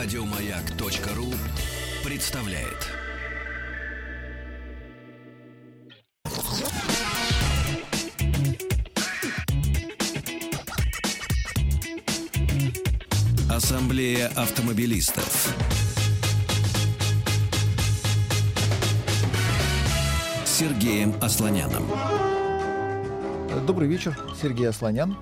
Радиомаяк.ру представляет. Ассамблея автомобилистов. Сергеем Асланяном. Добрый вечер, Сергей Асланян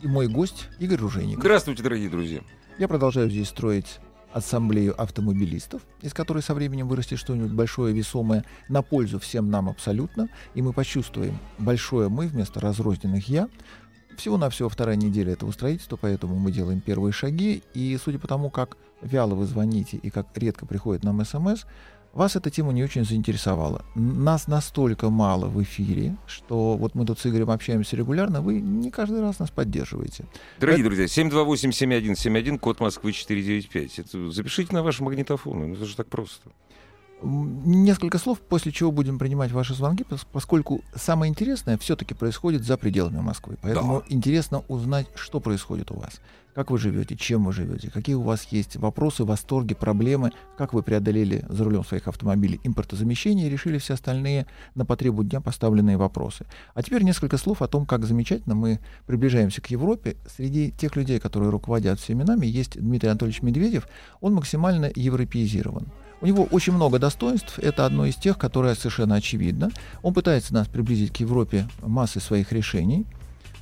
и мой гость Игорь Ружейник. Здравствуйте, дорогие друзья. Я продолжаю здесь строить ассамблею автомобилистов, из которой со временем вырастет что-нибудь большое, весомое, на пользу всем нам абсолютно, и мы почувствуем большое «мы» вместо разрозненных «я». Всего-навсего вторая неделя этого строительства, поэтому мы делаем первые шаги, и судя по тому, как вяло вы звоните и как редко приходит нам смс, вас эта тема не очень заинтересовала. Нас настолько мало в эфире, что вот мы тут с Игорем общаемся регулярно, вы не каждый раз нас поддерживаете. Дорогие друзья, 728-7171, код Москвы 495. Это запишите на ваш магнитофон, ну, это же так просто. Несколько слов, после чего будем принимать ваши звонки, поскольку самое интересное все-таки происходит за пределами Москвы. Поэтому да. интересно узнать, что происходит у вас. Как вы живете, чем вы живете, какие у вас есть вопросы, восторги, проблемы, как вы преодолели за рулем своих автомобилей импортозамещение и решили все остальные на потребу дня поставленные вопросы. А теперь несколько слов о том, как замечательно мы приближаемся к Европе. Среди тех людей, которые руководят всеми нами, есть Дмитрий Анатольевич Медведев. Он максимально европеизирован. У него очень много достоинств. Это одно из тех, которое совершенно очевидно. Он пытается нас приблизить к Европе массой своих решений.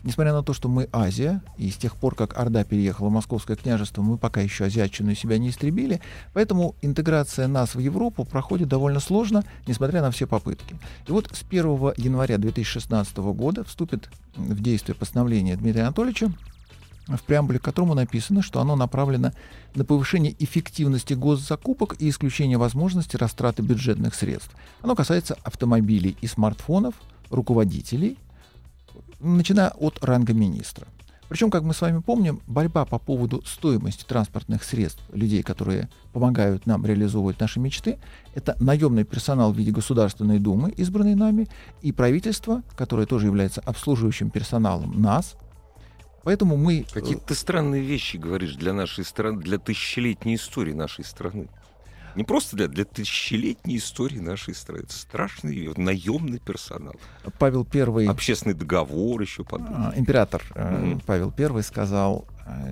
Несмотря на то, что мы Азия, и с тех пор, как Орда переехала в Московское княжество, мы пока еще азиатчину себя не истребили, поэтому интеграция нас в Европу проходит довольно сложно, несмотря на все попытки. И вот с 1 января 2016 года вступит в действие постановление Дмитрия Анатольевича, в преамбуле к которому написано, что оно направлено на повышение эффективности госзакупок и исключение возможности растраты бюджетных средств. Оно касается автомобилей и смартфонов, руководителей, начиная от ранга министра. Причем, как мы с вами помним, борьба по поводу стоимости транспортных средств людей, которые помогают нам реализовывать наши мечты, это наемный персонал в виде Государственной Думы, избранный нами, и правительство, которое тоже является обслуживающим персоналом нас, Поэтому мы... Какие ты странные вещи говоришь для нашей страны, для тысячелетней истории нашей страны. Не просто для, для тысячелетней истории нашей страны. Это страшный наемный персонал. Павел Первый... Общественный договор еще подумал. Император mm-hmm. Павел Первый сказал,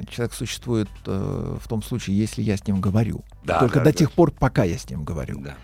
человек существует э, в том случае, если я с ним говорю. Да, Только да, до да. тех пор, пока я с ним говорю. Да.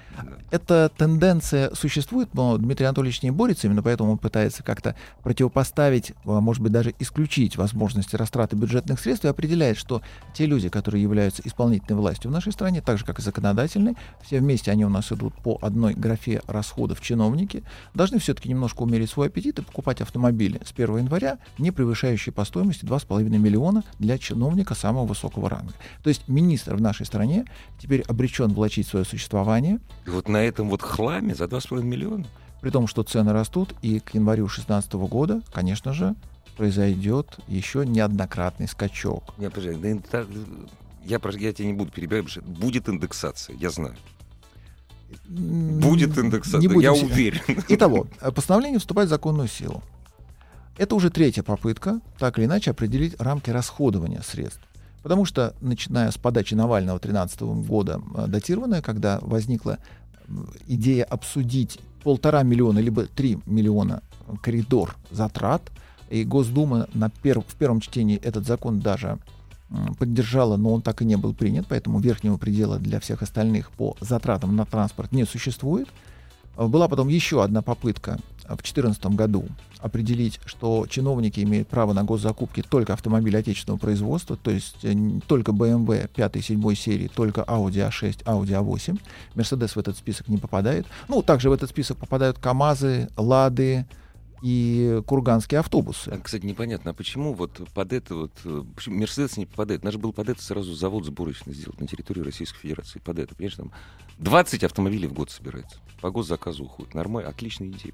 Эта тенденция существует, но Дмитрий Анатольевич не борется, именно поэтому он пытается как-то противопоставить, а может быть, даже исключить возможности растраты бюджетных средств и определяет, что те люди, которые являются исполнительной властью в нашей стране, так же, как и законодательной, все вместе они у нас идут по одной графе расходов чиновники, должны все-таки немножко умерить свой аппетит и покупать автомобили с 1 января, не превышающие по стоимости 2,5 миллиона для чиновника самого высокого ранга. То есть министр в нашей стране теперь обречен влачить свое существование, и вот на этом вот хламе за 2,5 миллиона. При том, что цены растут, и к январю 2016 года, конечно же, произойдет еще неоднократный скачок. Не, подожди, да, я, я тебя не буду перебивать, потому что будет индексация, я знаю. Будет индексация, не я уверен. Итого, постановление вступает в законную силу. Это уже третья попытка, так или иначе, определить рамки расходования средств. Потому что, начиная с подачи Навального 2013 года, э, датированная, когда возникла идея обсудить полтора миллиона либо три миллиона коридор затрат, и Госдума на перв, в первом чтении этот закон даже поддержала, но он так и не был принят, поэтому верхнего предела для всех остальных по затратам на транспорт не существует. Была потом еще одна попытка в 2014 году определить, что чиновники имеют право на госзакупки только автомобили отечественного производства, то есть э, только BMW 5-7 серии, только Audi A6, Audi A8. Mercedes в этот список не попадает. Ну, также в этот список попадают КАМАЗы, Лады, и курганские автобусы. А, кстати, непонятно, а почему вот под это вот... Э, Мерседес не попадает? Надо же было под это сразу завод сборочный сделать на территории Российской Федерации. Под это, понимаешь, там 20 автомобилей в год собирается. По госзаказу уходит. Нормально, отличная идея.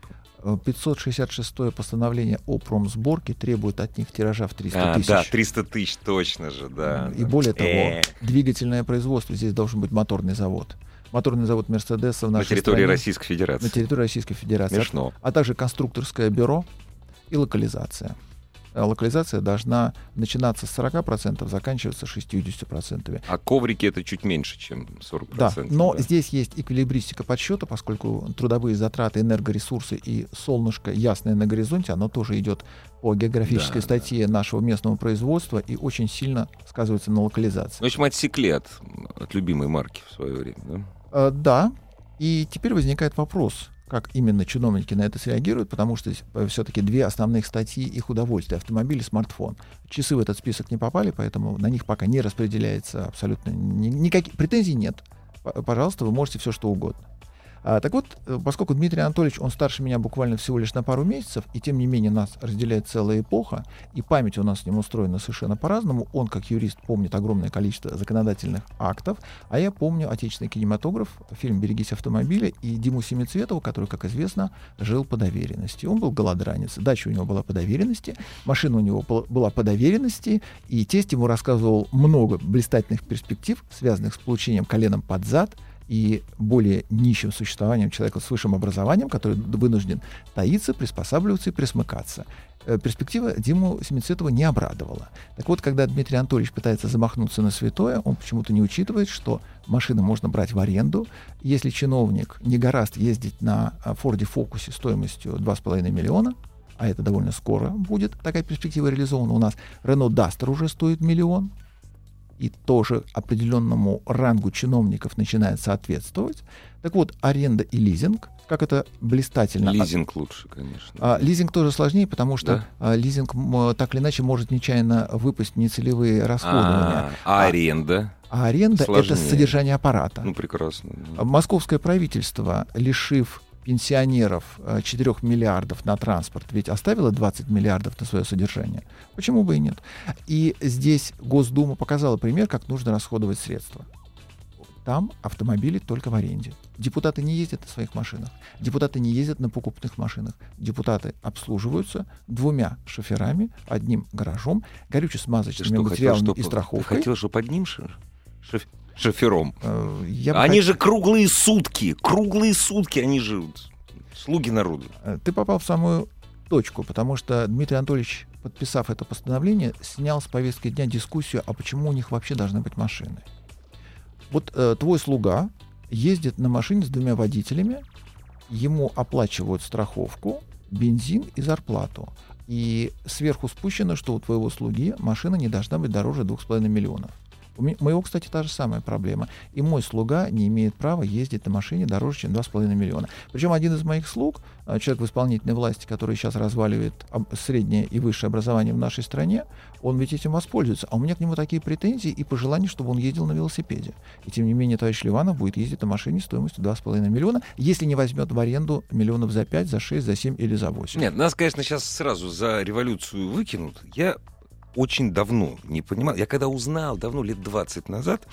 566 э, постановление о промсборке требует от них тиража в 300 а, тысяч. Да, 300 тысяч, точно же, да. И более того, э. двигательное производство, здесь должен быть моторный завод моторный завод Мерседеса в нашей На территории стране, Российской Федерации. На территории Российской Федерации. Смешно. А, а также конструкторское бюро и локализация. э, локализация должна начинаться с 40%, заканчиваться 60%. А коврики это чуть меньше, чем 40%. Да, но да. здесь есть эквилибристика подсчета, поскольку трудовые затраты, энергоресурсы и солнышко ясное на горизонте, оно тоже идет по географической да, статье да. нашего местного производства и очень сильно сказывается на локализации. В общем, отсекли от, от любимой марки в свое время, да? А, да. И теперь возникает вопрос, как именно чиновники на это среагируют, потому что э, все-таки две основных статьи их удовольствия — автомобиль и смартфон. Часы в этот список не попали, поэтому на них пока не распределяется абсолютно ни, никаких претензий нет. Пожалуйста, вы можете все что угодно. А, так вот, э, поскольку Дмитрий Анатольевич, он старше меня буквально всего лишь на пару месяцев, и тем не менее нас разделяет целая эпоха, и память у нас с ним устроена совершенно по-разному, он как юрист помнит огромное количество законодательных актов, а я помню отечественный кинематограф, фильм «Берегись автомобиля» и Диму Семицветова, который, как известно, жил по доверенности. Он был голодранец, дача у него была по доверенности, машина у него была по доверенности, и тесть ему рассказывал много блистательных перспектив, связанных с получением коленом под зад, и более нищим существованием человека с высшим образованием, который вынужден таиться, приспосабливаться и присмыкаться. Э, перспектива Диму Семицветова не обрадовала. Так вот, когда Дмитрий Анатольевич пытается замахнуться на святое, он почему-то не учитывает, что машины можно брать в аренду. Если чиновник не гораст ездить на э, Форде Фокусе стоимостью 2,5 миллиона, а это довольно скоро будет, такая перспектива реализована у нас, Рено Дастер уже стоит миллион, и тоже определенному рангу чиновников начинает соответствовать. Так вот, аренда и лизинг, как это блистательно. Лизинг лучше, конечно. А, лизинг тоже сложнее, потому что да? а, лизинг так или иначе может нечаянно выпасть нецелевые расходования. А, а аренда? А аренда это содержание аппарата. Ну, прекрасно. Московское правительство, лишив пенсионеров 4 э, миллиардов на транспорт, ведь оставила 20 миллиардов на свое содержание. Почему бы и нет? И здесь Госдума показала пример, как нужно расходовать средства. Там автомобили только в аренде. Депутаты не ездят на своих машинах. Депутаты не ездят на покупных машинах. Депутаты обслуживаются двумя шоферами, одним гаражом, горюче-смазочными материалами хотел, и страховкой. Ты хотел, чтобы одним шофером? Шофером. Э, я они хотел... же круглые сутки, круглые сутки они живут. Слуги народа. Э, ты попал в самую точку, потому что Дмитрий Анатольевич, подписав это постановление, снял с повестки дня дискуссию, а почему у них вообще должны быть машины. Вот э, твой слуга ездит на машине с двумя водителями, ему оплачивают страховку, бензин и зарплату. И сверху спущено, что у твоего слуги машина не должна быть дороже 2,5 миллионов. У моего, кстати, та же самая проблема. И мой слуга не имеет права ездить на машине дороже, чем 2,5 миллиона. Причем один из моих слуг, а, человек в исполнительной власти, который сейчас разваливает среднее и высшее образование в нашей стране, он ведь этим воспользуется. А у меня к нему такие претензии и пожелания, чтобы он ездил на велосипеде. И тем не менее, товарищ Ливанов будет ездить на машине стоимостью 2,5 миллиона, если не возьмет в аренду миллионов за 5, за 6, за 7 или за 8. Нет, нас, конечно, сейчас сразу за революцию выкинут. Я очень давно не понимал. Я когда узнал, давно, лет 20 назад,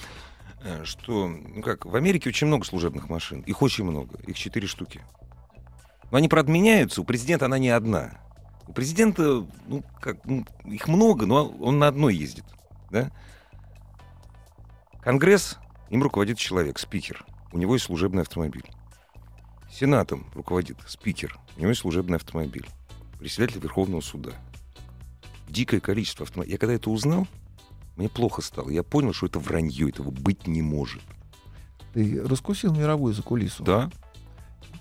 э, что, ну как, в Америке очень много служебных машин. Их очень много. Их четыре штуки. Но они, правда. У президента она не одна. У президента, ну, как, ну, их много, но он на одной ездит. Да? Конгресс, им руководит человек, спикер. У него есть служебный автомобиль. Сенатом руководит спикер. У него есть служебный автомобиль. Председатель Верховного суда дикое количество автомобилей. Я когда это узнал, мне плохо стало. Я понял, что это вранье, этого быть не может. Ты раскусил мировую закулису. Да.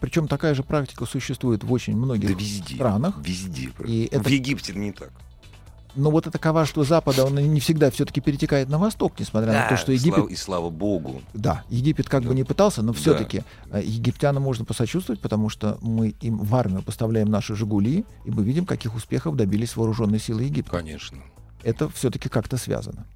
Причем такая же практика существует в очень многих да везде, странах. Везде. И это... В Египте не так. Но вот это коварство Запада, он не всегда все-таки перетекает на восток, несмотря да, на то, что Египет... Слава, и слава богу. Да, Египет как да. бы не пытался, но все-таки да. Э, египтянам можно посочувствовать, потому что мы им в армию поставляем наши «Жигули», и мы видим, каких успехов добились вооруженные силы Египта. Конечно. Это все-таки как-то связано.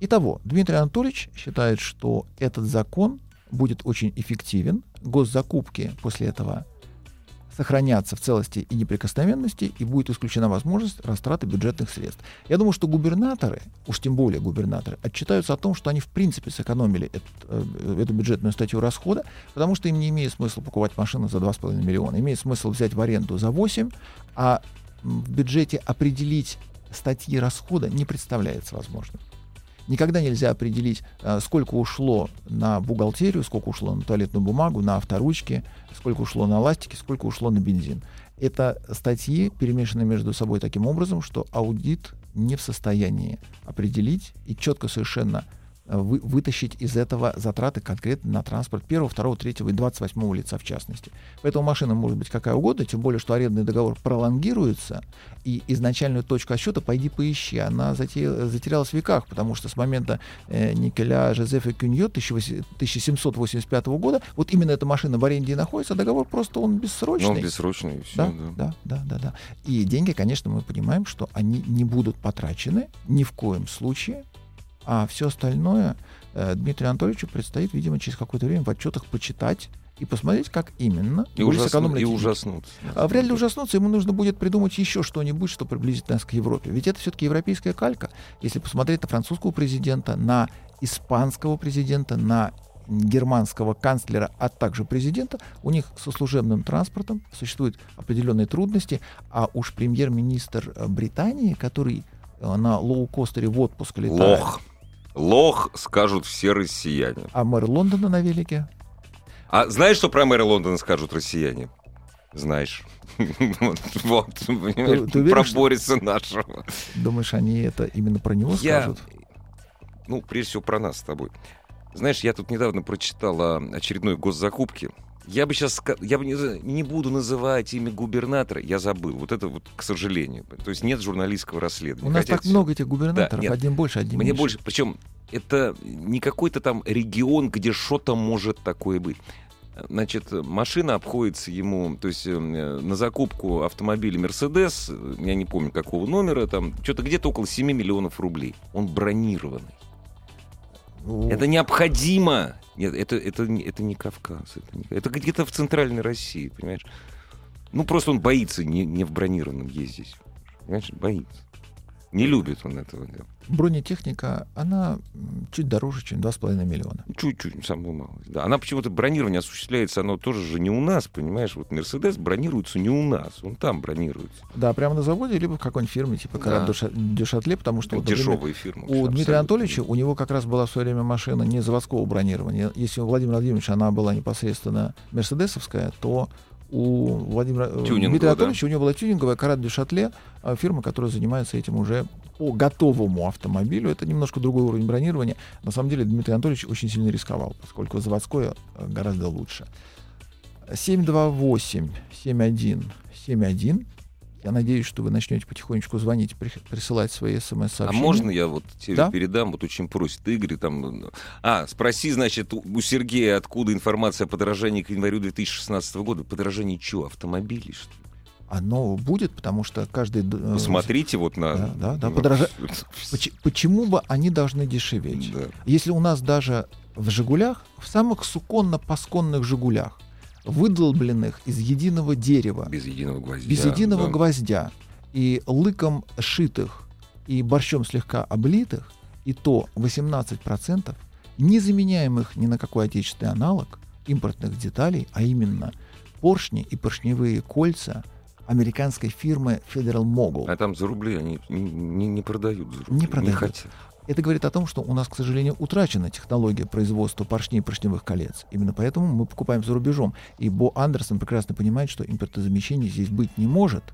Итого, Дмитрий Анатольевич считает, что этот закон будет очень эффективен. Госзакупки после этого сохранятся в целости и неприкосновенности, и будет исключена возможность растраты бюджетных средств. Я думаю, что губернаторы, уж тем более губернаторы, отчитаются о том, что они в принципе сэкономили это, э, эту бюджетную статью расхода, потому что им не имеет смысла покупать машину за 2,5 миллиона. Имеет смысл взять в аренду за 8, а в бюджете определить статьи расхода не представляется возможным. Никогда нельзя определить, э, сколько ушло на бухгалтерию, сколько ушло на туалетную бумагу, на авторучки, сколько ушло на ластики, сколько ушло на бензин. Это статьи перемешаны между собой таким образом, что аудит не в состоянии определить и четко совершенно вы, вытащить из этого затраты конкретно на транспорт первого, второго, третьего и двадцать восьмого лица в частности. Поэтому машина может быть какая угодно, тем более, что арендный договор пролонгируется, и изначальную точку отсчета пойди поищи. Она затерялась в веках, потому что с момента э, Николя Жозефа Кюньо 1785 года вот именно эта машина в аренде и находится, а договор просто он бессрочный. Ну, бессрочный, все, да, да, да, да, да. И деньги, конечно, мы понимаем, что они не будут потрачены ни в коем случае а все остальное э, Дмитрию Анатольевичу предстоит, видимо, через какое-то время в отчетах почитать и посмотреть, как именно и, ужасну, и ужаснуться. А вряд ли ужаснуться, ему нужно будет придумать еще что-нибудь, что приблизит нас к Европе. Ведь это все-таки европейская калька. Если посмотреть на французского президента, на испанского президента, на германского канцлера, а также президента, у них со служебным транспортом существуют определенные трудности, а уж премьер-министр э, Британии, который э, на лоукостере в отпуск летает... Лох. Лох, скажут все россияне. А мэр Лондона на велике? А знаешь, что про мэра Лондона скажут россияне? Знаешь. Вот, про Бориса нашего. Думаешь, они это именно про него скажут? Ну, прежде всего, про нас с тобой. Знаешь, я тут недавно прочитал о очередной госзакупке я бы сейчас, я бы не, не буду называть имя губернатора, я забыл. Вот это вот, к сожалению. То есть нет журналистского расследования. У нас Хотя так много этих губернаторов, да, один больше, один Мне меньше. больше, причем это не какой-то там регион, где что-то может такое быть. Значит, машина обходится ему, то есть э, на закупку автомобиля Mercedes, я не помню какого номера, там что-то где-то около 7 миллионов рублей. Он бронированный. О. Это необходимо. Нет, это, это, это не Кавказ. Это, не, это где-то в центральной России, понимаешь? Ну, просто он боится не, не в бронированном ездить. Понимаешь, боится. Не любит он этого делать. Бронетехника, она чуть дороже, чем 2,5 миллиона. Чуть-чуть, самую малость. Да. Она почему-то бронирование осуществляется, оно тоже же не у нас, понимаешь? Вот Мерседес бронируется не у нас, он там бронируется. Да, прямо на заводе, либо в какой-нибудь фирме, типа да. Дюшатле, потому что... Вот, Дешевые фирмы. У Дмитрия Анатольевича, у него как раз была в свое время машина не заводского бронирования. Если у Владимира Владимировича она была непосредственно мерседесовская, то у Владимира э, Дмитрия Анатольевича, да. у него была тюнинговая Карат Дюшатле, э, фирма, которая занимается этим уже по готовому автомобилю. Это немножко другой уровень бронирования. На самом деле Дмитрий Анатольевич очень сильно рисковал, поскольку заводское э, гораздо лучше. 728 71 71 я надеюсь, что вы начнете потихонечку звонить, присылать свои смс-сообщения. А можно я вот тебе да? передам? Вот очень просит Игорь. Там... А, спроси, значит, у Сергея, откуда информация о подорожании к январю 2016 года. Подорожание чего? Автомобилей, что ли? Оно будет, потому что каждый... Э, Посмотрите вот на... Да, да, да. Подорожа... Почему бы они должны дешеветь? Да. Если у нас даже в «Жигулях», в самых суконно-пасконных «Жигулях», выдолбленных из единого дерева. Без единого гвоздя. Без единого да. гвоздя. И лыком шитых, и борщом слегка облитых, и то 18% незаменяемых ни на какой отечественный аналог импортных деталей, а именно поршни и поршневые кольца американской фирмы Federal Mogul. А там за рубли они не, не продают. За рубли, не продают. Не хотят. Это говорит о том, что у нас, к сожалению, утрачена технология производства поршней и поршневых колец. Именно поэтому мы покупаем за рубежом. И Бо Андерсон прекрасно понимает, что импортозамещение здесь быть не может.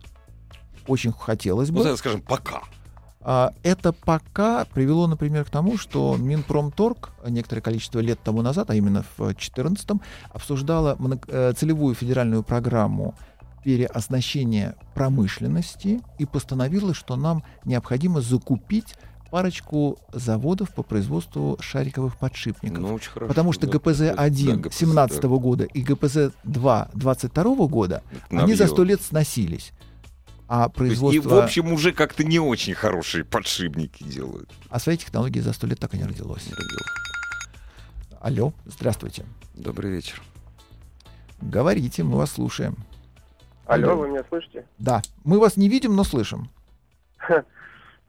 Очень хотелось бы. Ну, скажем, пока. А, это пока привело, например, к тому, что Минпромторг некоторое количество лет тому назад, а именно в 2014 обсуждала э, целевую федеральную программу переоснащения промышленности и постановила, что нам необходимо закупить парочку заводов по производству шариковых подшипников. Ну, очень хорошо, Потому что ГПЗ-1 да, 17 да. года и ГПЗ-2 22 года, Навье. они за сто лет сносились. А производство... И, в общем, уже как-то не очень хорошие подшипники делают. А своей технологии за сто лет так и не родилось. Не родилось. Алло, здравствуйте. Добрый вечер. Говорите, мы вас слушаем. Алло, Алло. вы меня слышите? Да. Мы вас не видим, но слышим.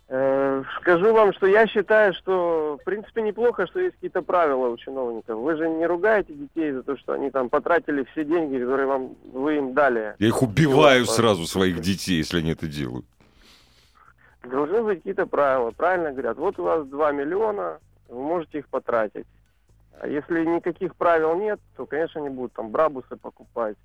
Э, скажу вам, что я считаю, что в принципе неплохо, что есть какие-то правила у чиновников. Вы же не ругаете детей за то, что они там потратили все деньги, которые вам вы им дали. Я их убиваю сразу, своих детей, если они это делают. Должны быть какие-то правила. Правильно говорят, вот у вас 2 миллиона, вы можете их потратить. А если никаких правил нет, то, конечно, они будут там брабусы покупать.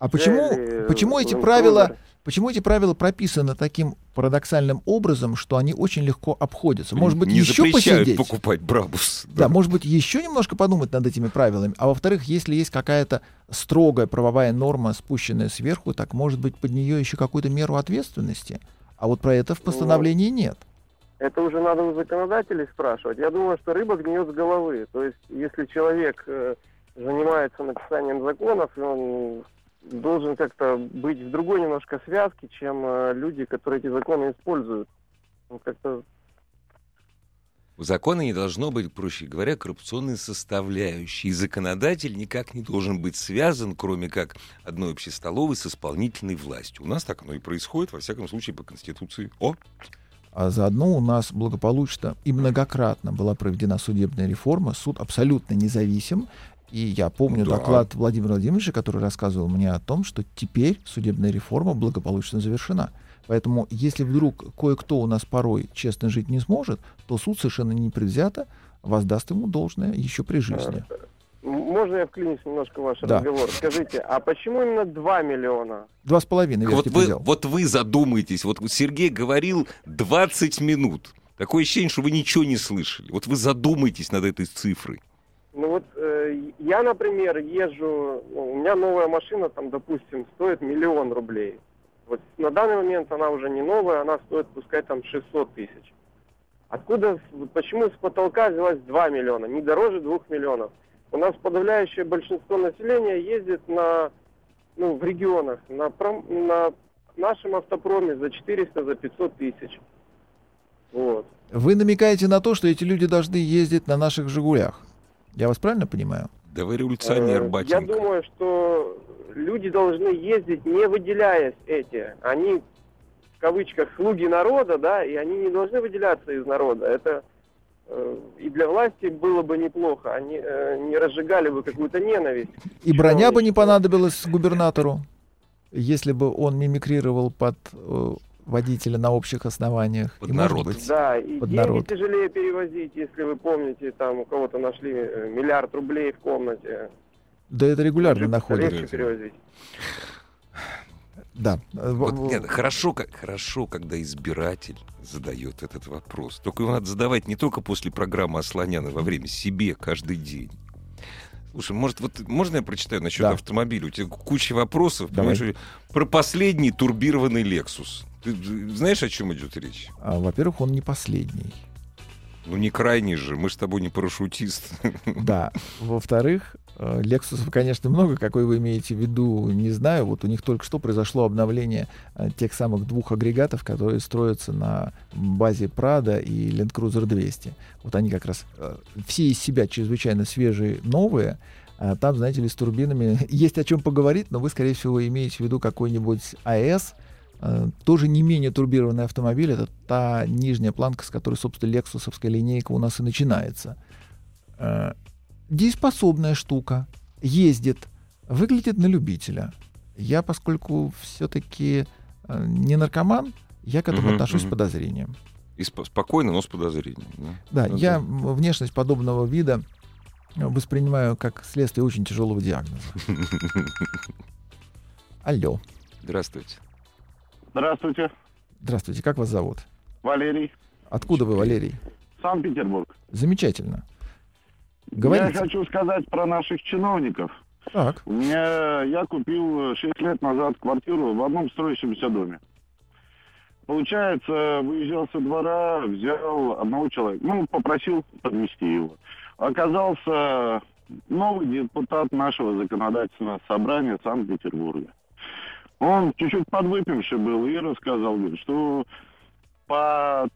А почему, Или, почему эти ну, правила, почему эти правила прописаны таким парадоксальным образом, что они очень легко обходятся? Может быть, не еще посидеть? покупать Брабус. Да, может быть, еще немножко подумать над этими правилами. А во-вторых, если есть какая-то строгая правовая норма, спущенная сверху, так может быть под нее еще какую-то меру ответственности. А вот про это в постановлении нет. Это уже надо у законодателей спрашивать. Я думаю, что рыба гниет с головы. То есть, если человек э, занимается написанием законов, и он должен как-то быть в другой немножко связке, чем э, люди, которые эти законы используют. Он как-то У закона не должно быть, проще говоря, коррупционной составляющей. И законодатель никак не должен быть связан, кроме как одной общестоловой с исполнительной властью. У нас так оно и происходит, во всяком случае, по Конституции. О, А заодно у нас благополучно и многократно была проведена судебная реформа. Суд абсолютно независим. И я помню Да. доклад Владимира Владимировича, который рассказывал мне о том, что теперь судебная реформа благополучно завершена. Поэтому, если вдруг кое-кто у нас порой честно жить не сможет, то суд совершенно непредвзято воздаст ему должное еще при жизни. Можно я вклинюсь немножко в ваш Да. разговор? Скажите, а почему именно 2 миллиона? Два с половиной вот вы, предел. вот вы задумаетесь. Вот Сергей говорил 20 минут. Такое ощущение, что вы ничего не слышали. Вот вы задумайтесь над этой цифрой. Ну вот э, я, например, езжу, ну, у меня новая машина, там, допустим, стоит миллион рублей. Вот на данный момент она уже не новая, она стоит, пускай, там, 600 тысяч. Откуда, почему с потолка взялась 2 миллиона, не дороже 2 миллионов? У нас подавляющее большинство населения ездит на, ну, в регионах, на, пром- на нашем автопроме за 400, за 500 тысяч. Вот. Вы намекаете на то, что эти люди должны ездить на наших «Жигулях». Я вас правильно понимаю? Да вы революционер, Э, Я батенька. думаю, что люди должны ездить, не выделяясь эти. Они, в кавычках, слуги народа, да, и они не должны выделяться из народа. Это э, и для власти было бы неплохо. Они э, не разжигали бы какую-то ненависть. И броня бы не понадобилась губернатору, если бы он мимикрировал под э, водителя на общих основаниях. Под И, может народ. быть, Да, и Под деньги народ. тяжелее перевозить, если вы помните, там у кого-то нашли э, миллиард рублей в комнате. да это регулярно Легче находят. перевозить. Да. Вот, нет, хорошо, как, хорошо, когда избиратель задает этот вопрос. Только его надо задавать не только после программы Асланяна, а во время себе каждый день. Слушай, может, вот можно я прочитаю насчет Да. автомобиля? У тебя куча вопросов, Давай. понимаешь, про последний турбированный Lexus. Ты знаешь, о чем идет речь? а, во-первых, он не последний. Ну, не крайний же, мы с тобой не парашютист. Да. Во-вторых, э, Lexus, конечно, много, какой вы имеете в виду, не знаю. Вот у них только что произошло обновление э, тех самых двух агрегатов, которые строятся на базе Prado и Land Cruiser 200. Вот они как раз э, все из себя чрезвычайно свежие, новые. А там, знаете ли, с турбинами есть о чем поговорить, но вы, скорее всего, имеете в виду какой-нибудь АЭС, тоже не менее турбированный автомобиль. Это та нижняя планка, с которой, собственно, лексусовская линейка у нас и начинается. Э, Дееспособная штука, ездит, выглядит на любителя. Я, поскольку все-таки не наркоман, я к этому Мгм, отношусь с мгм. подозрением. И спо- спокойно, но с подозрением. да? Да, Ну я внешность подобного вида э, воспринимаю как следствие очень тяжелого диагноза. Алло. Здравствуйте. Здравствуйте, Здравствуйте, как вас зовут? Валерий, Откуда вы, Валерий? Санкт-Петербург. Замечательно. Я Говорите. хочу сказать про наших чиновников. Так, У меня я купил 6 лет назад квартиру в одном строящемся доме. Получается, выезжал со двора, взял одного человека, ну, попросил подвести его. Оказался новый депутат нашего законодательного собрания Санкт-Петербурга. Он чуть-чуть подвыпивший был и рассказал, что по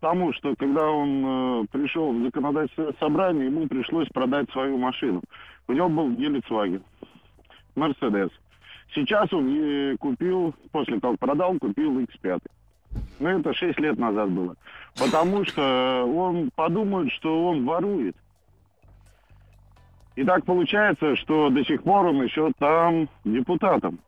тому, что когда он э, пришел в законодательное собрание, ему пришлось продать свою машину. У него был Гелицваген, Мерседес. Сейчас он купил, после того, продал, купил X5. Ну, это 6 лет назад было. Потому что он подумает, что он ворует. И так получается, что до сих пор он еще там депутатом.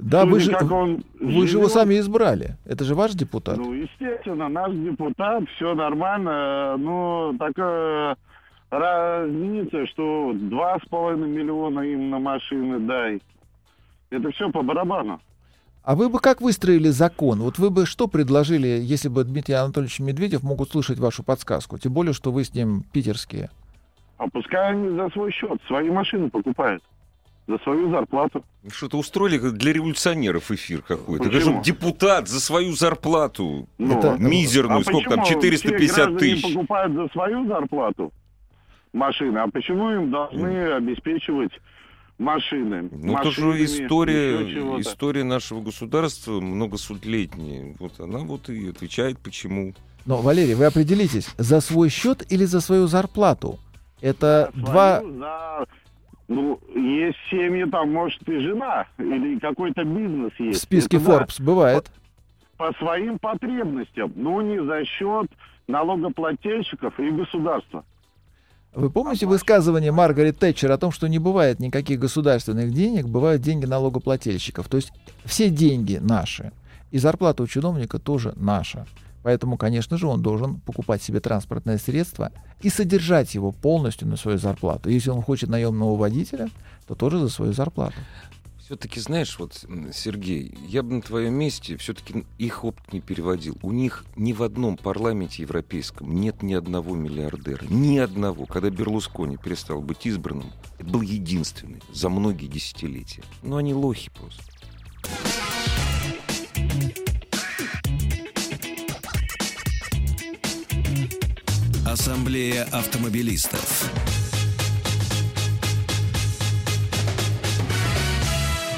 Да, вы же, он вы же его сами избрали. Это же ваш депутат. Ну, естественно, наш депутат, все нормально. Ну, такая разница, что два с половиной миллиона им на машины дай. Это все по барабану. А вы бы как выстроили закон? Вот вы бы что предложили, если бы Дмитрий Анатольевич Медведев мог услышать вашу подсказку? Тем более, что вы с ним питерские. А пускай они за свой счет свои машины покупают. За свою зарплату. Что-то устроили для революционеров эфир какой-то. Почему? Скажем, депутат за свою зарплату. Ну, Это- Мизерную, а сколько там, почему 450 все граждане тысяч. покупают за свою зарплату машины, а почему им должны обеспечивать машины? Ну, это же Машинами, история, история нашего государства многосудлетняя. Вот она вот и отвечает, почему. Но, Валерий, вы определитесь, за свой счет или за свою зарплату? Это Свою два... за- Ну, есть семьи, там, может, и жена, или какой-то бизнес В есть. списке Это да, Forbes бывает. по своим потребностям, но не за счет налогоплательщиков и государства. Вы помните высказывание Маргарет Тэтчер о том, что не бывает никаких государственных денег, бывают деньги налогоплательщиков. То есть все деньги наши. И зарплата у чиновника тоже наша. Поэтому, конечно же, он должен покупать себе транспортное средство и содержать его полностью на свою зарплату. Если он хочет наемного водителя, то тоже за свою зарплату. Все-таки, знаешь, вот, Сергей, я бы на твоем месте все-таки их опыт не переводил. У них ни в одном парламенте европейском нет ни одного миллиардера. Ни одного. Когда Берлускони перестал быть избранным, это был единственный за многие десятилетия. Ну, они лохи просто. Ассамблея автомобилистов.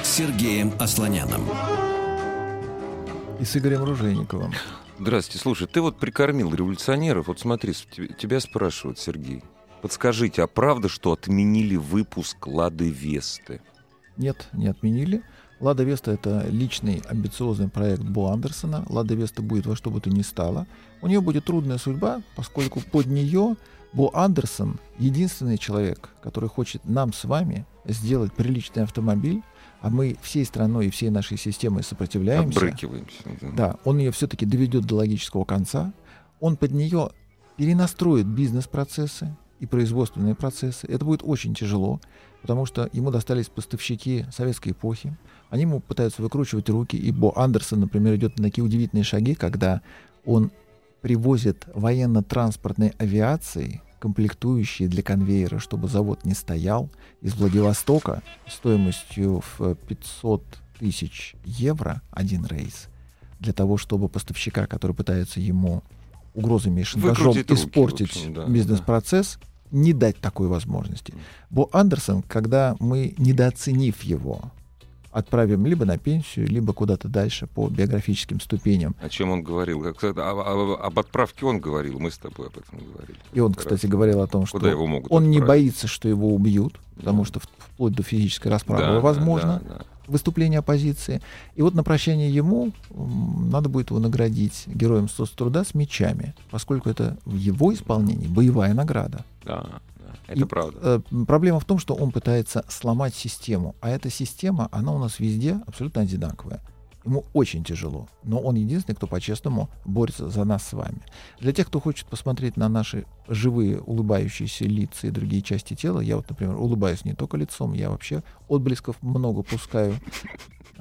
С Сергеем Асланяном. И с Игорем Ружейниковым. Здравствуйте. Слушай, ты вот прикормил революционеров. Вот смотри, тебя спрашивают, Сергей. Подскажите, а правда, что отменили выпуск «Лады Весты»? Нет, не отменили. Лада Веста — это личный амбициозный проект Бо Андерсона. Лада Веста будет во что бы то ни стало. У нее будет трудная судьба, поскольку под нее Бо Андерсон — единственный человек, который хочет нам с вами сделать приличный автомобиль, а мы всей страной и всей нашей системой сопротивляемся. Отбрыкиваемся. Да, он ее все-таки доведет до логического конца. Он под нее перенастроит бизнес-процессы и производственные процессы. Это будет очень тяжело, потому что ему достались поставщики советской эпохи. Они ему пытаются выкручивать руки. И Бо Андерсон, например, идет на такие удивительные шаги, когда он привозит военно-транспортной авиации комплектующие для конвейера, чтобы завод не стоял, из Владивостока стоимостью в 500 тысяч евро один рейс, для того, чтобы поставщика, который пытается ему угрозами и шантажом испортить общем, да, бизнес-процесс, не дать такой возможности. Бо Андерсон, когда мы, недооценив его, отправим либо на пенсию, либо куда-то дальше по биографическим ступеням. О чем он говорил? Сказать, об, об- об отправке он говорил, мы с тобой об этом говорили. И он, кстати, говорил о том, что он не отправить? боится, что его убьют, потому что вплоть до физической расправы Да, возможно. да, да. выступление оппозиции. И вот на прощание ему надо будет его наградить героем соцтруда с мечами, поскольку это в его исполнении боевая награда. Да, да, это И, правда. э, проблема в том, что он пытается сломать систему, а эта система, она у нас везде абсолютно одинаковая. Ему очень тяжело, но он единственный, кто по-честному борется за нас с вами. Для тех, кто хочет посмотреть на наши живые улыбающиеся лица и другие части тела, я вот, например, улыбаюсь не только лицом, я вообще отблесков много пускаю.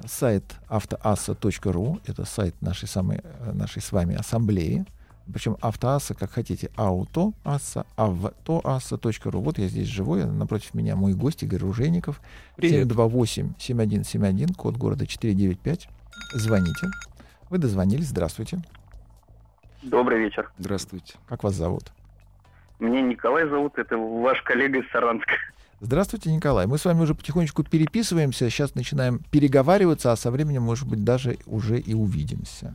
Сайт автоасса.ру — это сайт нашей, самой, э, нашей с вами ассамблеи. Причем автоасса, как хотите, аутоасса, автоасса.ру. Вот я здесь живой, напротив меня мой гость Игорь Ружейников. Привет. 728-7171, код города 495. Звоните. Вы дозвонились, здравствуйте. Добрый вечер. Здравствуйте. Как вас зовут? Меня Николай зовут, это ваш коллега из Саранска. Здравствуйте, Николай. Мы с вами уже потихонечку переписываемся, сейчас начинаем переговариваться, а со временем, может быть, даже уже и увидимся.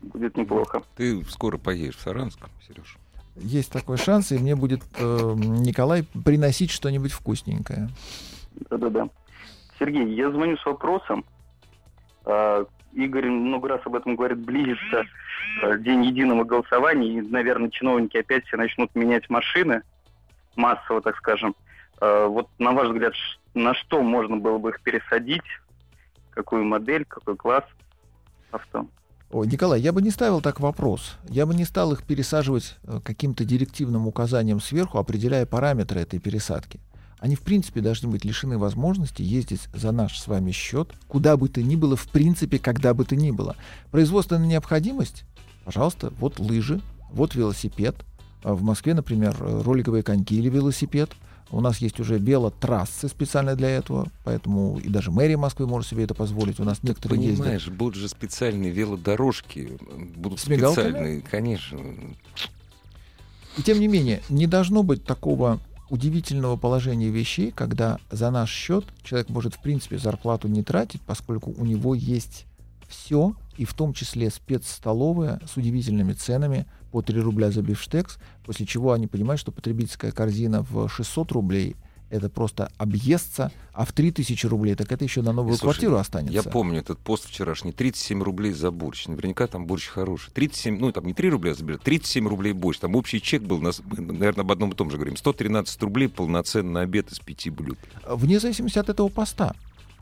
Будет неплохо. Ты скоро поедешь в Саранск, Сереж. Есть такой шанс, и мне будет э, Николай приносить что-нибудь вкусненькое. Да-да-да. Сергей, я звоню с вопросом. А, Игорь много раз об этом говорит, близится э, день единого голосования, и, наверное, чиновники опять все начнут менять машины, массово, так скажем. А, Вот, на ваш взгляд, на что можно было бы их пересадить? какую модель, какой класс авто. Ой, Николай, я бы не ставил так вопрос. Я бы не стал их пересаживать э, каким-то директивным указанием сверху, определяя параметры этой пересадки. Они, в принципе, должны быть лишены возможности ездить за наш с вами счет, куда бы то ни было, в принципе, когда бы то ни было. Производственная необходимость, пожалуйста, вот лыжи, вот велосипед. А В Москве, например, роликовые коньки или велосипед. У нас есть уже велотрассы специально для этого, поэтому и даже мэрия Москвы может себе это позволить. У нас некоторые ездят. Понимаешь, будут же специальные велодорожки. Будут С мигалками? специальные, конечно. И тем не менее, не должно быть такого удивительного положения вещей, когда за наш счет человек может, в принципе, зарплату не тратить, поскольку у него есть все, и в том числе спецстоловая с удивительными ценами по 3 рубля за бифштекс, после чего они понимают, что потребительская корзина в 600 рублей это просто объестся, а в 3000 рублей, так это еще на новую И, слушай, квартиру останется. Я помню этот пост вчерашний. 37 рублей за борщ. Наверняка там борщ хороший. 37, ну там не 3 рубля заберет, 37 рублей борщ. Там общий чек был, нас, мы, наверное, об одном и том же говорим. 113 рублей полноценный обед из пяти блюд. Вне зависимости от этого поста.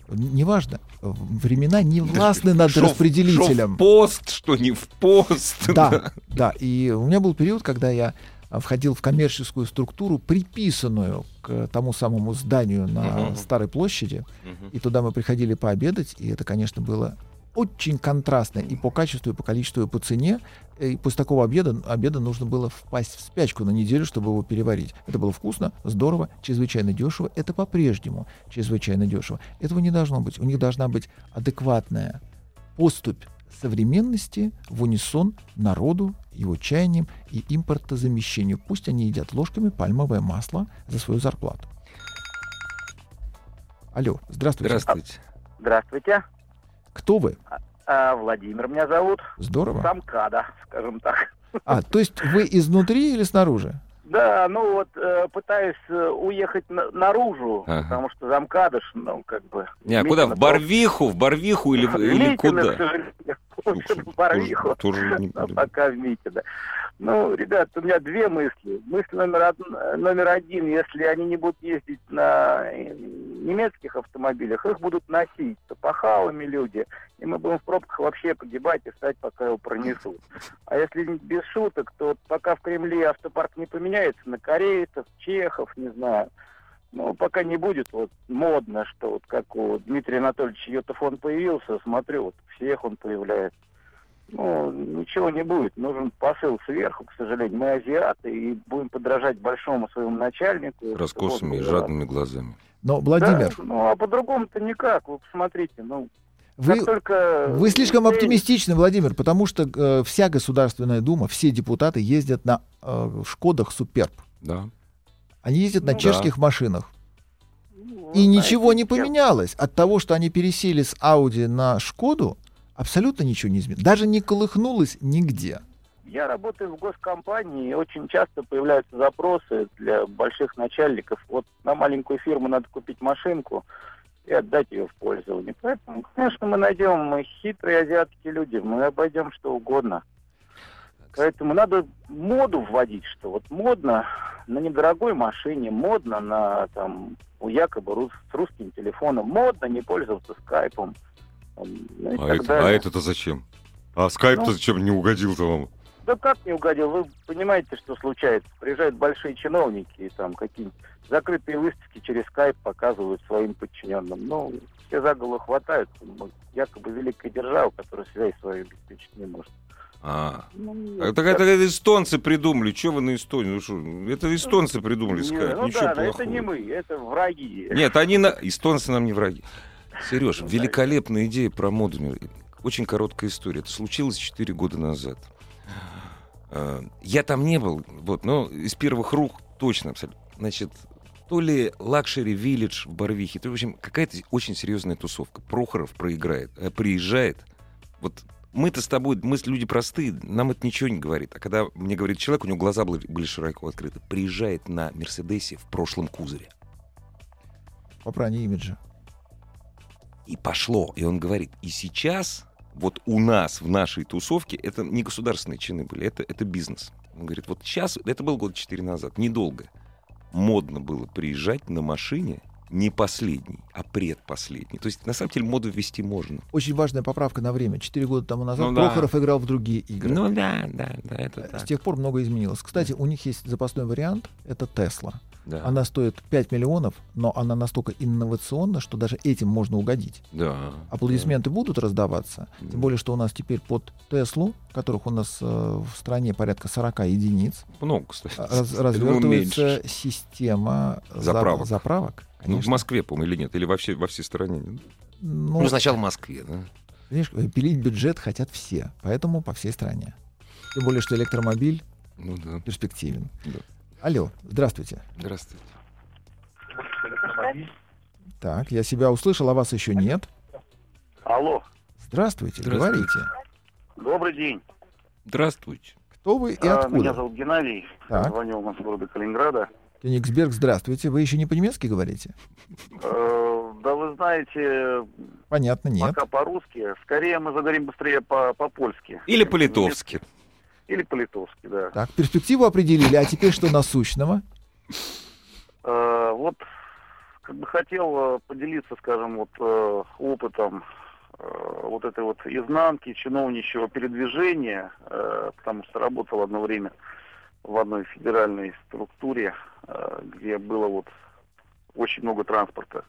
Неважно. Времена не властны над Шо распределителем. шо в пост, что не в пост. Да, да. И у меня был период, когда я входил в коммерческую структуру, приписанную к тому самому зданию на Мгм. Старой площади. Мгм. И туда мы приходили пообедать, и это, конечно, было очень контрастно и по качеству, и по количеству, и по цене. И после такого обеда, обеда нужно было впасть в спячку на неделю, чтобы его переварить. Это было вкусно, здорово, чрезвычайно дешево. Это по-прежнему чрезвычайно дешево. Этого не должно быть. У них должна быть адекватная поступь современности в унисон народу, его чаяниям и импортозамещению. Пусть они едят ложками пальмовое масло за свою зарплату. Алло, здравствуйте. Здравствуйте. Здравствуйте. Кто вы? А, Владимир меня зовут. Здорово. Сам Када, скажем так. А, то есть вы изнутри или снаружи? Да, ну вот э, пытаюсь э, уехать на- наружу, Ага. потому что замкадыш, ну, как бы... Не, а куда? В Барвиху? В Барвиху или, или к куда? сожалению, лучше в Барвиху. Тоже- тоже А пока в Мите, да. Ну, ребят, у меня две мысли. Мысль номер, од- номер один, если они не будут ездить на э, немецких автомобилях, их будут носить с опахалами люди, и мы будем в пробках вообще погибать и стать, пока его пронесут. А если без шуток, то пока в Кремле автопарк не поменяется на корейцев, чехов, не знаю, ну, пока не будет вот модно, что вот как у Дмитрия Анатольевича Йотафон появился, смотрю, вот всех он появляется. Ну, ничего не будет. Нужен посыл сверху, к сожалению. Мы азиаты и будем подражать большому своему начальнику. Раскосыми и жадными глазами. Но, Владимир, Да, ну, а по-другому-то никак. Вы посмотрите, ну, вы, только... вы слишком оптимистичны, Владимир, потому что э, вся Государственная Дума, все депутаты ездят на э, Шкодах Суперб. Да. Они ездят на Ну да. чешских машинах. Ну, И знаете, ничего не поменялось. От того, что они пересели с Ауди на Шкоду, абсолютно ничего не изменилось. Даже не колыхнулось нигде. Я работаю в госкомпании, и очень часто появляются запросы для больших начальников. Вот на маленькую фирму надо купить машинку и отдать ее в пользование. Поэтому, конечно, мы найдем, мы хитрые азиатские люди, мы обойдем что угодно. Поэтому надо моду вводить, что вот модно на недорогой машине, модно на там у якобы рус- с русским телефоном, модно не пользоваться скайпом. Ну А, это, далее. а это-то зачем? А скайп-то Ну. зачем не угодил-то вам? Да как не угодил? Вы понимаете, что случается? Приезжают большие чиновники и там какие-нибудь закрытые выставки через скайп показывают своим подчиненным. Ну, все за голову хватают. Ну, Якобы великая держава, которая связь свою обеспечить не может. А, Ну, так это, это эстонцы придумали. Что вы на Эстонии? Ну, что, это эстонцы придумали скайп. ну Ничего да, плохого. это не мы, это враги. Нет, они на... Эстонцы нам не враги. Сереж, Ну, великолепная идея про моду. Очень короткая история. Это случилось 4 года назад. Э, Я там не был, вот, но из первых рук точно абсолютно. Значит, то ли Luxury Village в Барвихе, то, в общем, какая-то очень серьезная тусовка. Прохоров проиграет, э, приезжает. Вот мы-то с тобой, мы люди простые, нам это ничего не говорит. А когда мне говорит человек, у него глаза были, были широко открыты, приезжает на Мерседесе в прошлом кузове. Попрание имиджа. И пошло. И он говорит, и сейчас вот у нас в нашей тусовке это не государственные чины были, это, это бизнес. Он говорит, вот сейчас, это было год четыре назад, недолго. Модно было приезжать на машине не последний, а предпоследний. То есть, на самом деле, моду ввести можно. Очень важная поправка на время. Четыре года тому назад Ну да. Прохоров играл в другие игры. Ну да, да, да, это С так. тех пор многое изменилось. Кстати, у них есть запасной вариант, это Тесла. Да, Она стоит 5 миллионов, но она настолько инновационна, что даже этим можно угодить. да. Аплодисменты будут раздаваться, Да. тем более, что у нас теперь под Теслу, которых у нас э, в стране порядка 40 единиц, Да. Много, кстати. раз- развертывается система за- Заправок. заправок. Ну, в. Москве, по-моему, или нет? Или во всей, во всей стране? Ну, Ну, сначала в Москве, да? Видишь, э, пилить бюджет хотят все, поэтому по всей стране. Тем более, что электромобиль Ну да. перспективен. Да. Алло, здравствуйте. Здравствуйте. Так, я себя услышал, а вас еще нет. Алло, Здравствуйте, Здравствуйте. говорите. добрый день. Здравствуйте. Кто вы и А, Меня откуда? зовут Геннадий. Так. Звоню вам из города Калининграда. Кенигсберг, здравствуйте. Вы еще не по-немецки говорите? Э, Да вы знаете, Понятно, нет. пока по-русски. Скорее мы заговорим быстрее по- по-польски. Или по-литовски. Или по-литовски, да. Так, перспективу определили, а теперь что насущного? Э, Вот как бы хотел э, поделиться, скажем, вот э, опытом э, вот этой вот изнанки чиновничьего передвижения, э, потому что работал одно время в одной федеральной структуре, э, где было вот очень много транспорта,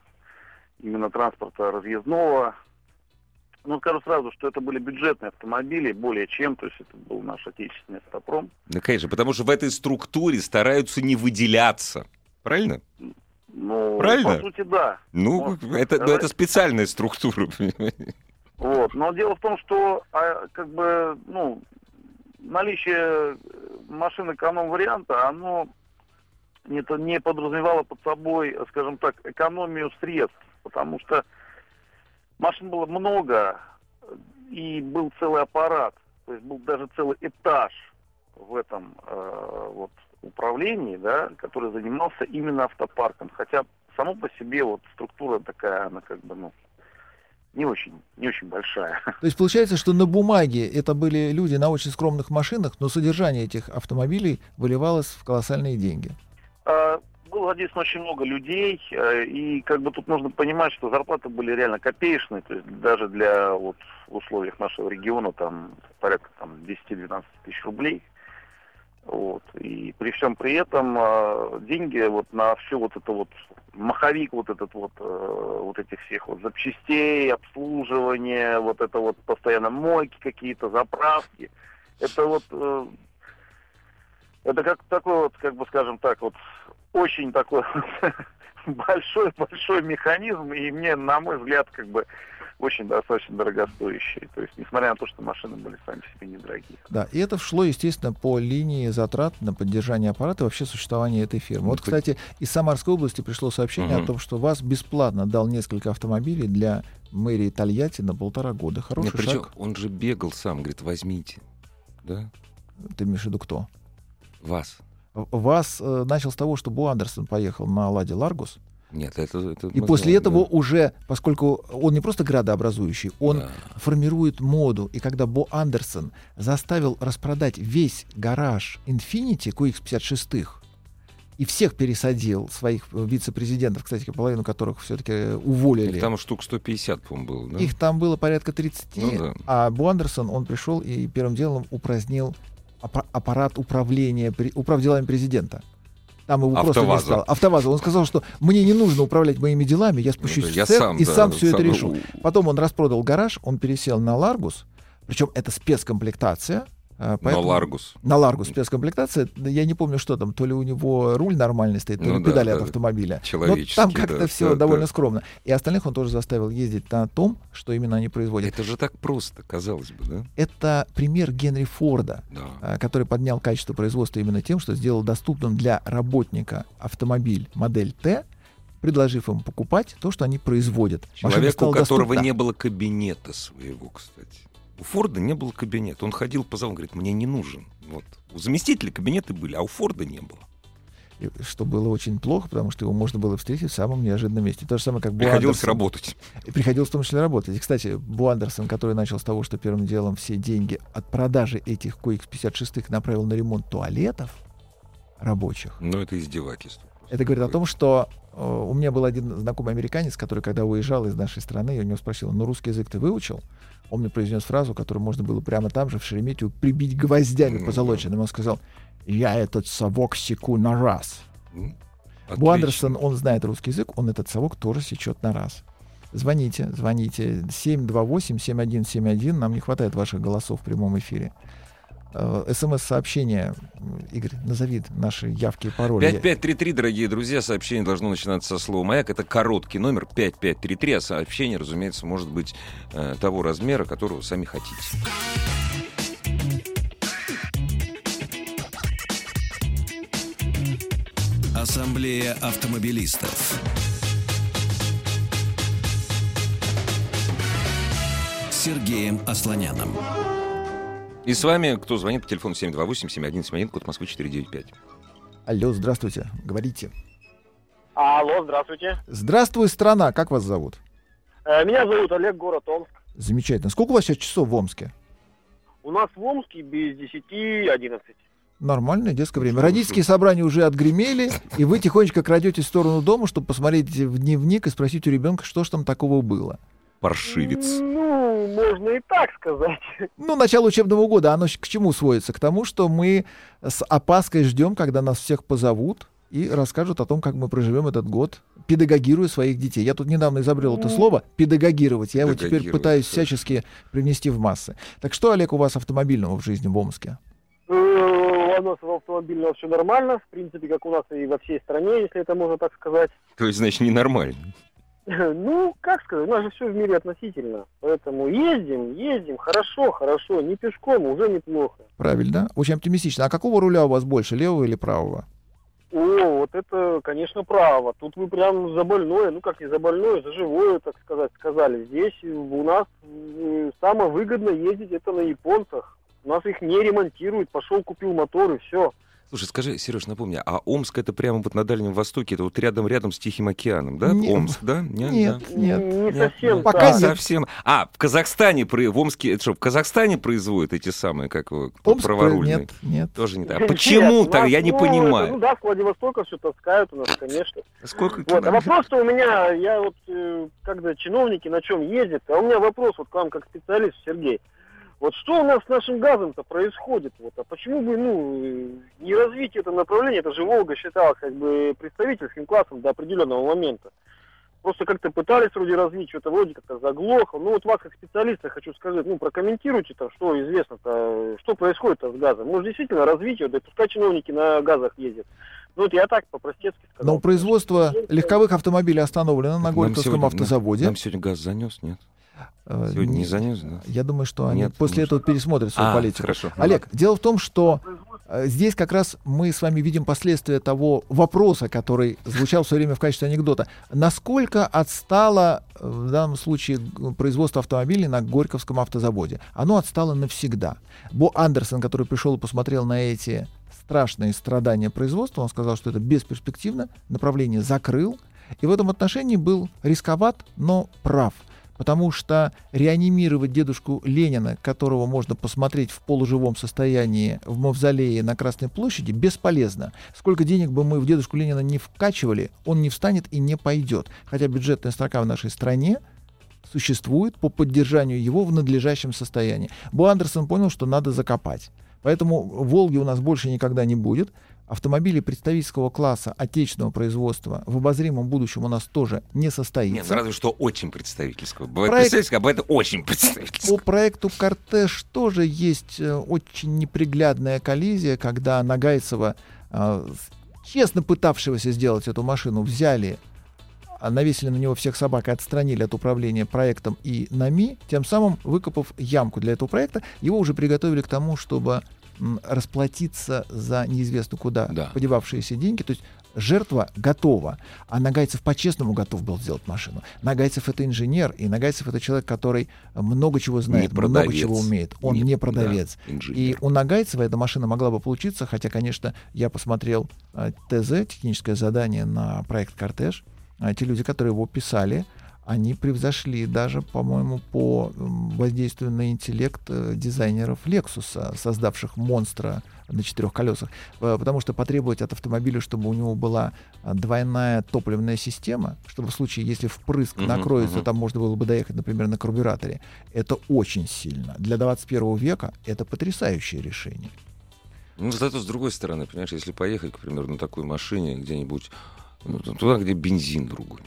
именно транспорта разъездного. Ну, скажу сразу, что это были бюджетные автомобили, более чем, то есть это был наш отечественный автопром. Ну, конечно, потому что в этой структуре стараются не выделяться. Правильно? Ну, Правильно? по сути, да. Ну, Ну, это, ну, это специальная структура. понимаете? Вот. Но дело в том, что а, как бы, ну, наличие э, машин эконом-варианта, оно не, то- не подразумевало под собой, скажем так, экономию средств, потому что машин было много, и был целый аппарат, то есть был даже целый этаж в этом э, вот управлении, да, который занимался именно автопарком. Хотя само по себе вот структура такая, она как бы, ну, не очень, не очень большая. То есть получается, что на бумаге это были люди на очень скромных машинах, но содержание этих автомобилей выливалось в колоссальные деньги. А, Было задействовано очень много людей, э, и как бы тут нужно понимать, что зарплаты были реально копеечные, то есть даже для вот в условиях нашего региона там порядка там 10-12 тысяч рублей. Вот. И при всем при этом э, деньги вот на все вот это вот маховик вот этот вот э, вот этих всех вот запчастей, обслуживание, вот это вот постоянно мойки какие-то, заправки. Это вот это как такой вот, как бы скажем так, вот очень такой большой большой механизм, и мне, на мой взгляд, как бы очень достаточно дорогостоящий. То есть, несмотря на то, что машины были сами по себе недорогие. Да, и это шло, естественно, по линии затрат на поддержание аппарата и вообще существования этой фирмы. Вот, Ну, кстати, из Самарской области пришло сообщение Мгм. о том, что вас бесплатно дал несколько автомобилей для мэрии Тольятти на полтора года. Хороший Не, причем шаг. он же бегал сам, говорит, возьмите. Да? Ты имеешь в виду кто? Вас. Вас э, начал с того, что Бу Андерсон поехал на Ладе Ларгус, Нет, это... это и после знаем, этого да. уже, поскольку он не просто градообразующий, он Да. формирует моду. И когда Бо Андерсон заставил распродать весь гараж Infiniti QX56 и всех пересадил, своих э, вице-президентов, кстати, половину которых все-таки уволили. Их там штук 150, по-моему, было, да? Их там было порядка 30, Ну да. а Бо Андерсон, он пришел и первым делом упразднил аппарат управления, управ делами президента. Там его просто не Автоваза. стало. Автоваза. Он сказал, что мне не нужно управлять моими делами, я спущусь Ну да, в цех сам, и да, сам все это сам, решу. ну, Потом он распродал гараж, он пересел на Ларгус, причем это спецкомплектация. А, Но поэтому- Ларгус. На Ларгус спецкомплектация. Я не помню, что там, то ли у него руль нормальный стоит, то Ну ли да, педали да, от автомобиля. Но Человеческий, там как-то да, все да, довольно да. скромно. И остальных он тоже заставил ездить на том, что именно они производят. Это же так просто, казалось бы, да? Это пример Генри Форда, Да. а, который поднял качество производства именно тем, что сделал доступным для работника автомобиль модель Т, предложив им покупать то, что они производят. Человеку, у которого доступна. не было кабинета своего, кстати. У Форда не было кабинета. Он ходил по залу, говорит, мне не нужен. Вот. У заместителя кабинеты были, а у Форда не было. И Что было очень плохо, потому что его можно было встретить в самом неожиданном месте. То же самое, как Бу Приходилось Андерсон. работать. Приходилось в том числе работать. И, кстати, Бу Андерсон, который начал с того, что первым делом все деньги от продажи этих QX56 направил на ремонт туалетов рабочих, Но это издевательство. Это говорит о том, что э, у меня был один знакомый американец, который, когда уезжал из нашей страны, я у него спросил, ну русский язык ты выучил? Он мне произнес фразу, которую можно было прямо там же, в Шереметьево, прибить гвоздями позолоченным. Он сказал, я этот совок секу на раз. Бу отлично. Андерсон, он знает русский язык, он этот совок тоже сечет на раз. Звоните, звоните. 728-7171. Нам не хватает ваших голосов в прямом эфире. Э, СМС-сообщение. Игорь, назови наши явки и пароли. Я- 5533, дорогие друзья, сообщение должно начинаться со слова «Маяк». Это короткий номер 5533, а сообщение, разумеется, может быть э, того размера, которого сами хотите. Ассамблея автомобилистов. С Сергеем Асланяном. И с вами, кто звонит по телефону 728-7171, код Москвы 495. Алло, здравствуйте. Говорите. Алло, здравствуйте. Здравствуй, страна. Как вас зовут? Э, Меня зовут Олег, город Омск. Замечательно. Сколько у вас сейчас часов в Омске? У нас в Омске без 10-11. Нормальное детское время. Родительские собрания уже отгремели, и вы тихонечко крадетесь в сторону дома, чтобы посмотреть в дневник и спросить у ребенка, что ж там такого было. Паршивец. Можно и так сказать. Ну, начало учебного года, оно к чему сводится? К тому, что мы с опаской ждем, когда нас всех позовут и расскажут о том, как мы проживем этот год, педагогируя своих детей. Я тут недавно изобрел это слово «педагогировать». Я его теперь пытаюсь всячески привнести в массы. Так что, Олег, у вас автомобильного в жизни в Омске? Э, У нас в автомобильном все нормально, в принципе, как у нас и во всей стране, если это можно так сказать. То есть, значит, ненормально. Ну, как сказать, у нас же все в мире относительно. Поэтому ездим, ездим, хорошо, хорошо, не пешком, уже неплохо. Правильно. Очень оптимистично. А какого руля у вас больше, левого или правого? О, вот это, конечно, право. Тут вы прям за больное, ну как не за больное, за живое, так сказать, сказали. Здесь у нас самое выгодно ездить это на японцах. У нас их не ремонтируют, пошел купил мотор и все. Слушай, скажи, Сереж, напомни, а Омск это прямо вот на Дальнем Востоке, это вот рядом-рядом с Тихим океаном, да? Нет. Омск, да? Нет, Нет, да. нет. Не Нет, совсем нет. Пока нет. Совсем. А, в Казахстане, про- в Омске, это что, в Казахстане производят эти самые, как его, Омск? праворульные? Нет, нет. Тоже не так. А Нет, почему у так? нас, Я не ну, это, понимаю. ну да, с Владивостока все таскают у нас, конечно. Сколько Вот, а вопрос-то у меня, я вот, э, когда чиновники на чем ездят, а у меня вопрос вот к вам как специалист, Сергей. Вот что у нас с нашим газом-то происходит? Вот, а почему бы, ну, не развить это направление? Это же Волга считалась как бы представительским классом до определенного момента. Просто как-то пытались вроде развить, что-то вроде как-то заглохло. Ну вот вас как специалиста хочу сказать, ну прокомментируйте там, что известно-то, что происходит с газом. Может действительно развить его, да и пускай чиновники на газах ездят. Ну вот я так по-простецки сказал. Но производство легковых автомобилей остановлено на Горьковском автозаводе. Нам сегодня газ занес, нет? Э, Сегодня не не- занес, да? Я думаю, что они Нет, после этого пересмотрят свою А, политику. хорошо. Олег, дело в том, что э, здесь как раз мы с вами видим последствия того вопроса, который звучал все время в качестве анекдота. Насколько отстало э, в данном случае производство автомобилей на Горьковском автозаводе? Оно отстало навсегда. Бо Андерсон, который пришел и посмотрел на эти страшные страдания производства, он сказал, что это бесперспективно, направление закрыл, и в этом отношении был рисковат, но прав. Потому что реанимировать дедушку Ленина, которого можно посмотреть в полуживом состоянии в мавзолее на Красной площади, бесполезно. Сколько денег бы мы в дедушку Ленина не вкачивали, он не встанет и не пойдет. Хотя бюджетная строка в нашей стране существует по поддержанию его в надлежащем состоянии. Бо Андерсон понял, что надо закопать. Поэтому «Волги» у нас больше никогда не будет. Автомобили представительского класса отечественного производства в обозримом будущем у нас тоже не Нет, состоится. ну разве что очень представительского. Бывает Проект- представительского, а бывает очень По представительского. проекту «Кортеж» тоже есть э, очень неприглядная коллизия, когда Нагайцева, э, честно пытавшегося сделать эту машину, взяли, а навесили на него всех собак и отстранили от управления проектом и НАМИ, тем самым выкопав ямку для этого проекта, его уже приготовили к тому, чтобы расплатиться за неизвестно куда Да. подевавшиеся деньги. То есть жертва готова, а Нагайцев по-честному готов был сделать машину. Нагайцев это инженер, и Нагайцев это человек, который много чего знает, много чего умеет. Он Не- не, продавец. да, инженер. И у Нагайцева эта машина могла бы получиться, хотя, конечно, я посмотрел э, ТЗ, техническое задание на проект «Кортеж». А те люди, которые его писали, они превзошли даже, по-моему, по воздействию на интеллект э, дизайнеров Lexus, создавших монстра на четырех колесах, э, потому что потребовать от автомобиля, чтобы у него была а, двойная топливная система, чтобы в случае, если впрыск накроется, мгм. там можно было бы доехать, например, на карбюраторе, это очень сильно. Для 21 века это потрясающее решение. Ну, зато с другой стороны, понимаешь, если поехать, к примеру, на такой машине где-нибудь ну, туда, где бензин другой.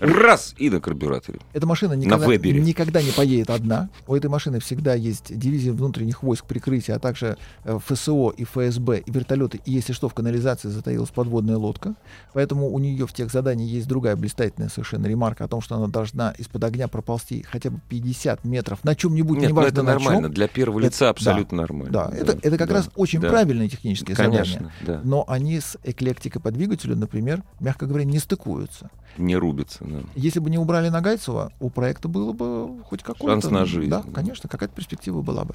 Раз и на карбюраторе. Эта машина никогда, Вебере. никогда не поедет одна. У этой машины всегда есть дивизия внутренних войск прикрытия, а также э, ФСО и ФСБ, и вертолеты. И если что, в канализации затаилась подводная лодка. Поэтому у нее в тех заданиях есть другая блистательная совершенно ремарка о том, что она должна из-под огня проползти хотя бы 50 метров на чем-нибудь, Нет, ну неважно это на нормально. Для первого Это- лица да, абсолютно нормально. Да, это, это как да, раз очень да. правильные технические задания. Конечно, да. Но они с эклектикой по двигателю, например, мягко говоря, не стыкуются. Не рубится. Да. Если бы не убрали Нагайцева, у проекта было бы хоть какой-то... Шанс на жизнь. Да, конечно, какая-то перспектива была бы.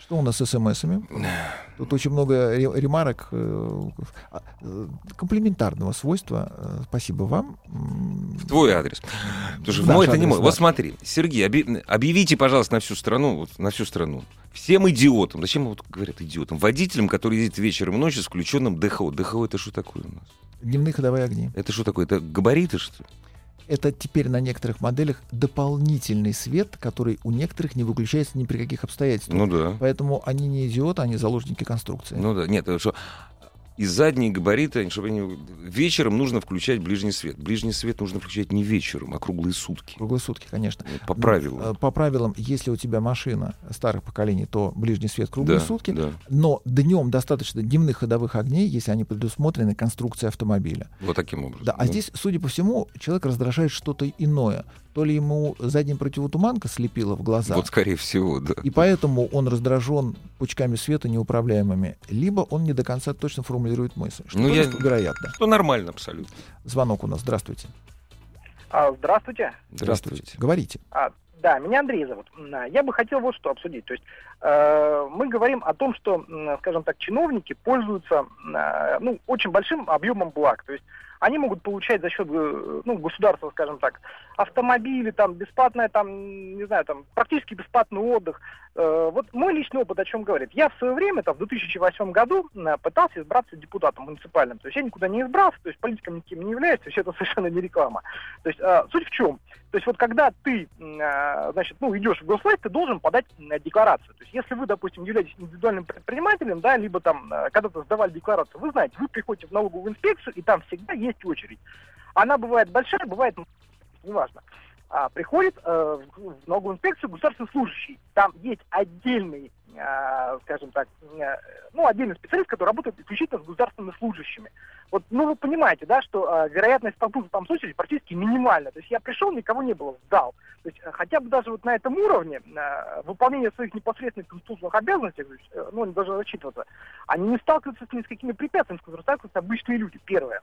Что у нас с смс-ами? Тут очень много ре- ремарок э, а, э, комплиментарного свойства. Э, Спасибо вам. В твой адрес. Потому что в мой это не мой. да. Вот смотри, Сергей, объявите, пожалуйста, на всю страну, вот, на всю страну, всем идиотам, зачем вот говорят идиотам, водителям, которые ездят вечером и ночью с включенным ДХО. ДХО это что такое у нас? Дневные ходовые огни. Это что такое? Это габариты, что ли? Это теперь на некоторых моделях дополнительный свет, который у некоторых не выключается ни при каких обстоятельствах. Ну да. Поэтому они не идиоты, они заложники конструкции. Ну да, нет, это что и задние габариты, чтобы они... вечером нужно включать ближний свет. Ближний свет нужно включать не вечером, а круглые сутки. Круглые сутки, конечно. Ну, По правилам. э, По правилам, если у тебя машина старых поколений, то ближний свет круглые Да, сутки. да. Но днем достаточно дневных ходовых огней, если они предусмотрены конструкцией автомобиля. Вот таким образом. Да, а здесь, судя по всему, человек раздражает что-то иное. То ли ему задняя противотуманка слепила в глаза, Вот скорее всего, да. и поэтому он раздражен пучками света неуправляемыми, либо он не до конца точно формулирует мысль. Что Ну, я- вероятно. Что нормально абсолютно. Звонок у нас. Здравствуйте. А, здравствуйте. Здравствуйте. Говорите. А, да, меня Андрей зовут. А, Я бы хотел вот что обсудить. То есть э, мы говорим о том, что, скажем так, чиновники пользуются э, ну, очень большим объемом благ. То есть они могут получать за счет э, ну, государства, скажем так, автомобили, там, бесплатное, там, не знаю, там, практически бесплатный отдых. Э, вот мой личный опыт о чем говорит. Я в свое время, там, в 2008 году м, пытался избраться депутатом муниципальным. То есть я никуда не избрался, то есть политиком никем не являюсь, то есть это совершенно не реклама. То есть э, суть в чем? То есть вот когда ты, значит, ну, идешь в госвласть, ты должен подать декларацию. То есть если вы, допустим, являетесь индивидуальным предпринимателем, да, либо там э, когда-то сдавали декларацию, вы знаете, вы приходите в налоговую инспекцию, и там всегда есть очередь. Она бывает большая, бывает неважно. А, приходит э, в налоговую инспекцию государственный служащий. Там есть отдельный, а, скажем так, э, ну, отдельный специалист, который работает исключительно с государственными служащими. Вот, ну, вы понимаете, да, что а, вероятность столкнуться там с очередью практически минимальна. То есть я пришел, никого не было, сдал. То есть э, хотя бы даже вот на этом уровне э, выполнение своих непосредственных конституционных обязанностей, есть, э, ну, они должны рассчитываться, они не сталкиваются ни с какими препятствиями, с которыми сталкиваются обычные люди, первое.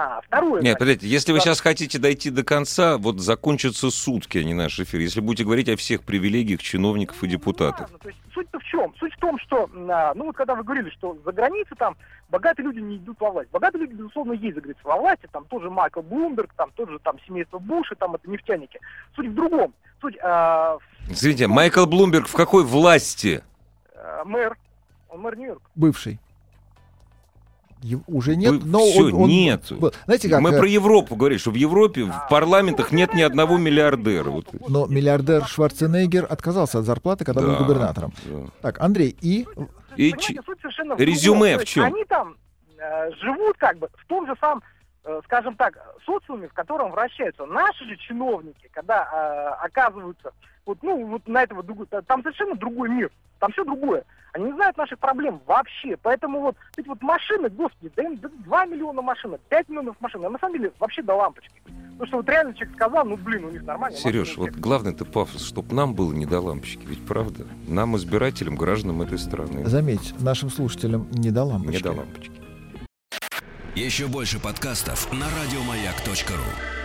А, второе... Нет, подождите, если вы сейчас хотите дойти до конца, вот закончатся сутки, а не наш эфир. Если будете говорить о всех привилегиях чиновников и Ну, депутатов. ладно, то есть суть-то в чем? Суть в том, что, а, ну вот когда вы говорили, что за границей там богатые люди не идут во власть. Богатые люди, безусловно, есть за границей во власти, там тоже Майкл Блумберг, там тоже там семейство Буша, там это нефтяники. Суть в другом. Суть а, Извините, Майкл Блумберг в какой власти? а, мэр, он мэр Нью-Йорка. Бывший. Уже нет, Вы- но всё, он, он был. Знаете как? Мы э, про Европу говорили, что в Европе в парламентах нет ни одного миллиардера. Вот. Но миллиардер Шварценеггер отказался от зарплаты, когда был Да, губернатором. да. Так, Андрей, и И в резюме в чём? Они там э, живут как бы в том же самом, э, скажем так, социуме, в котором вращаются. Наши же чиновники, когда э, оказываются вот, ну, вот на этого там совершенно другой мир, там все другое. Они не знают наших проблем вообще. Поэтому вот эти вот машины, господи, да им да 2 миллиона машин, 5 миллионов машин, а на самом деле вообще до лампочки. Потому что вот реально человек сказал, ну блин, у них нормально. Сереж, вот главный ты пафос, чтобы нам было не до лампочки, ведь правда? Нам, избирателям, гражданам этой страны, заметь, нашим слушателям не до лампочки. не до лампочки. Еще больше подкастов на радиомаяк.ру.